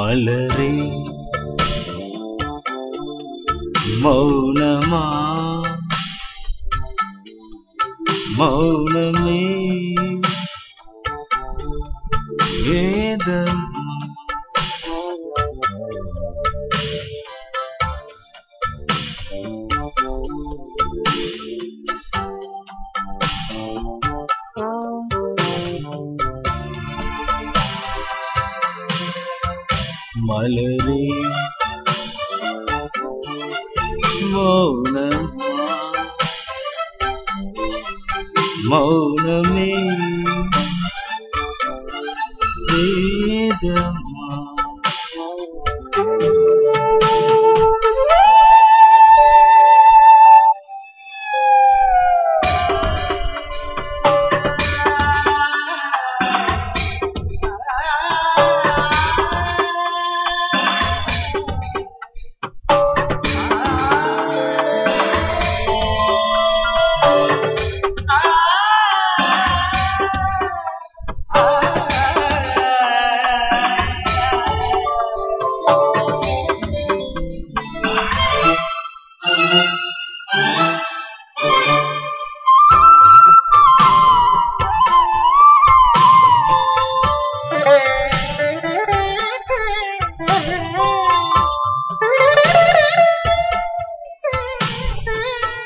மலரே மௌனமா மௌனமே வேதம் மலரே மௌனமா மௌனமே வேதமா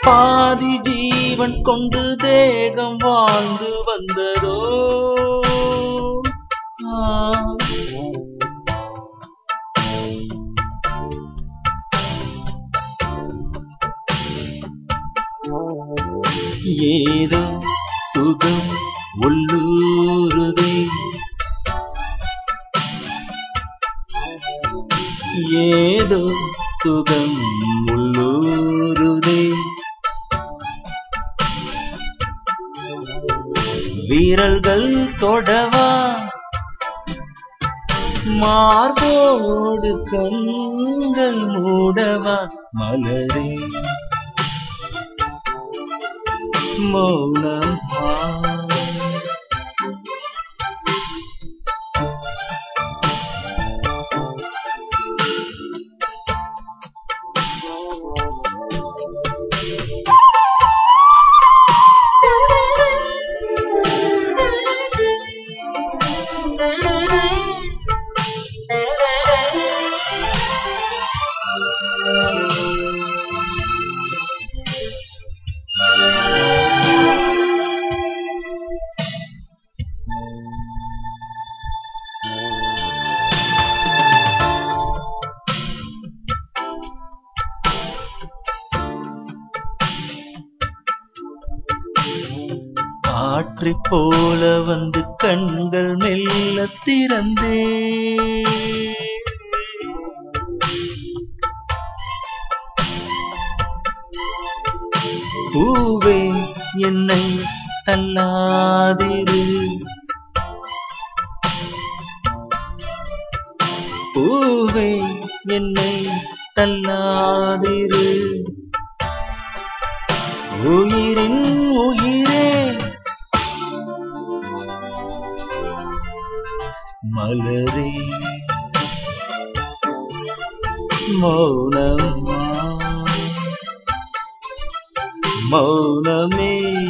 பாதி ஜீவன் கொண்டு தேகம் வாழ்ந்து வந்ததோ? ஏதோ சுகம் உள்ளூருதே. ஏதோ சுகம் உள்ளூர் வீரர்கள் தொடவா? மார்போடு கண்கள் மூடவா? மலரே மௌனம் மௌனமா காற்றைப் போல வந்து கண்கள் மெல்ல திறந்தே. பூவே என்னை தள்ளாதிரு. பூவே என்னை தள்ளாதிரு. உயிரின் உயிரே மலரே. மௌனமா. மௌனமே.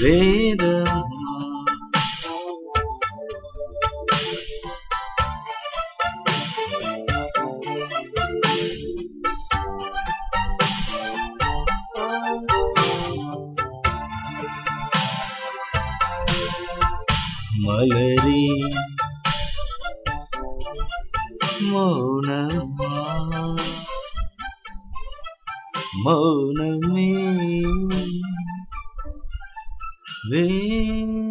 வேதம் மௌனமா? மௌனமே வேதமா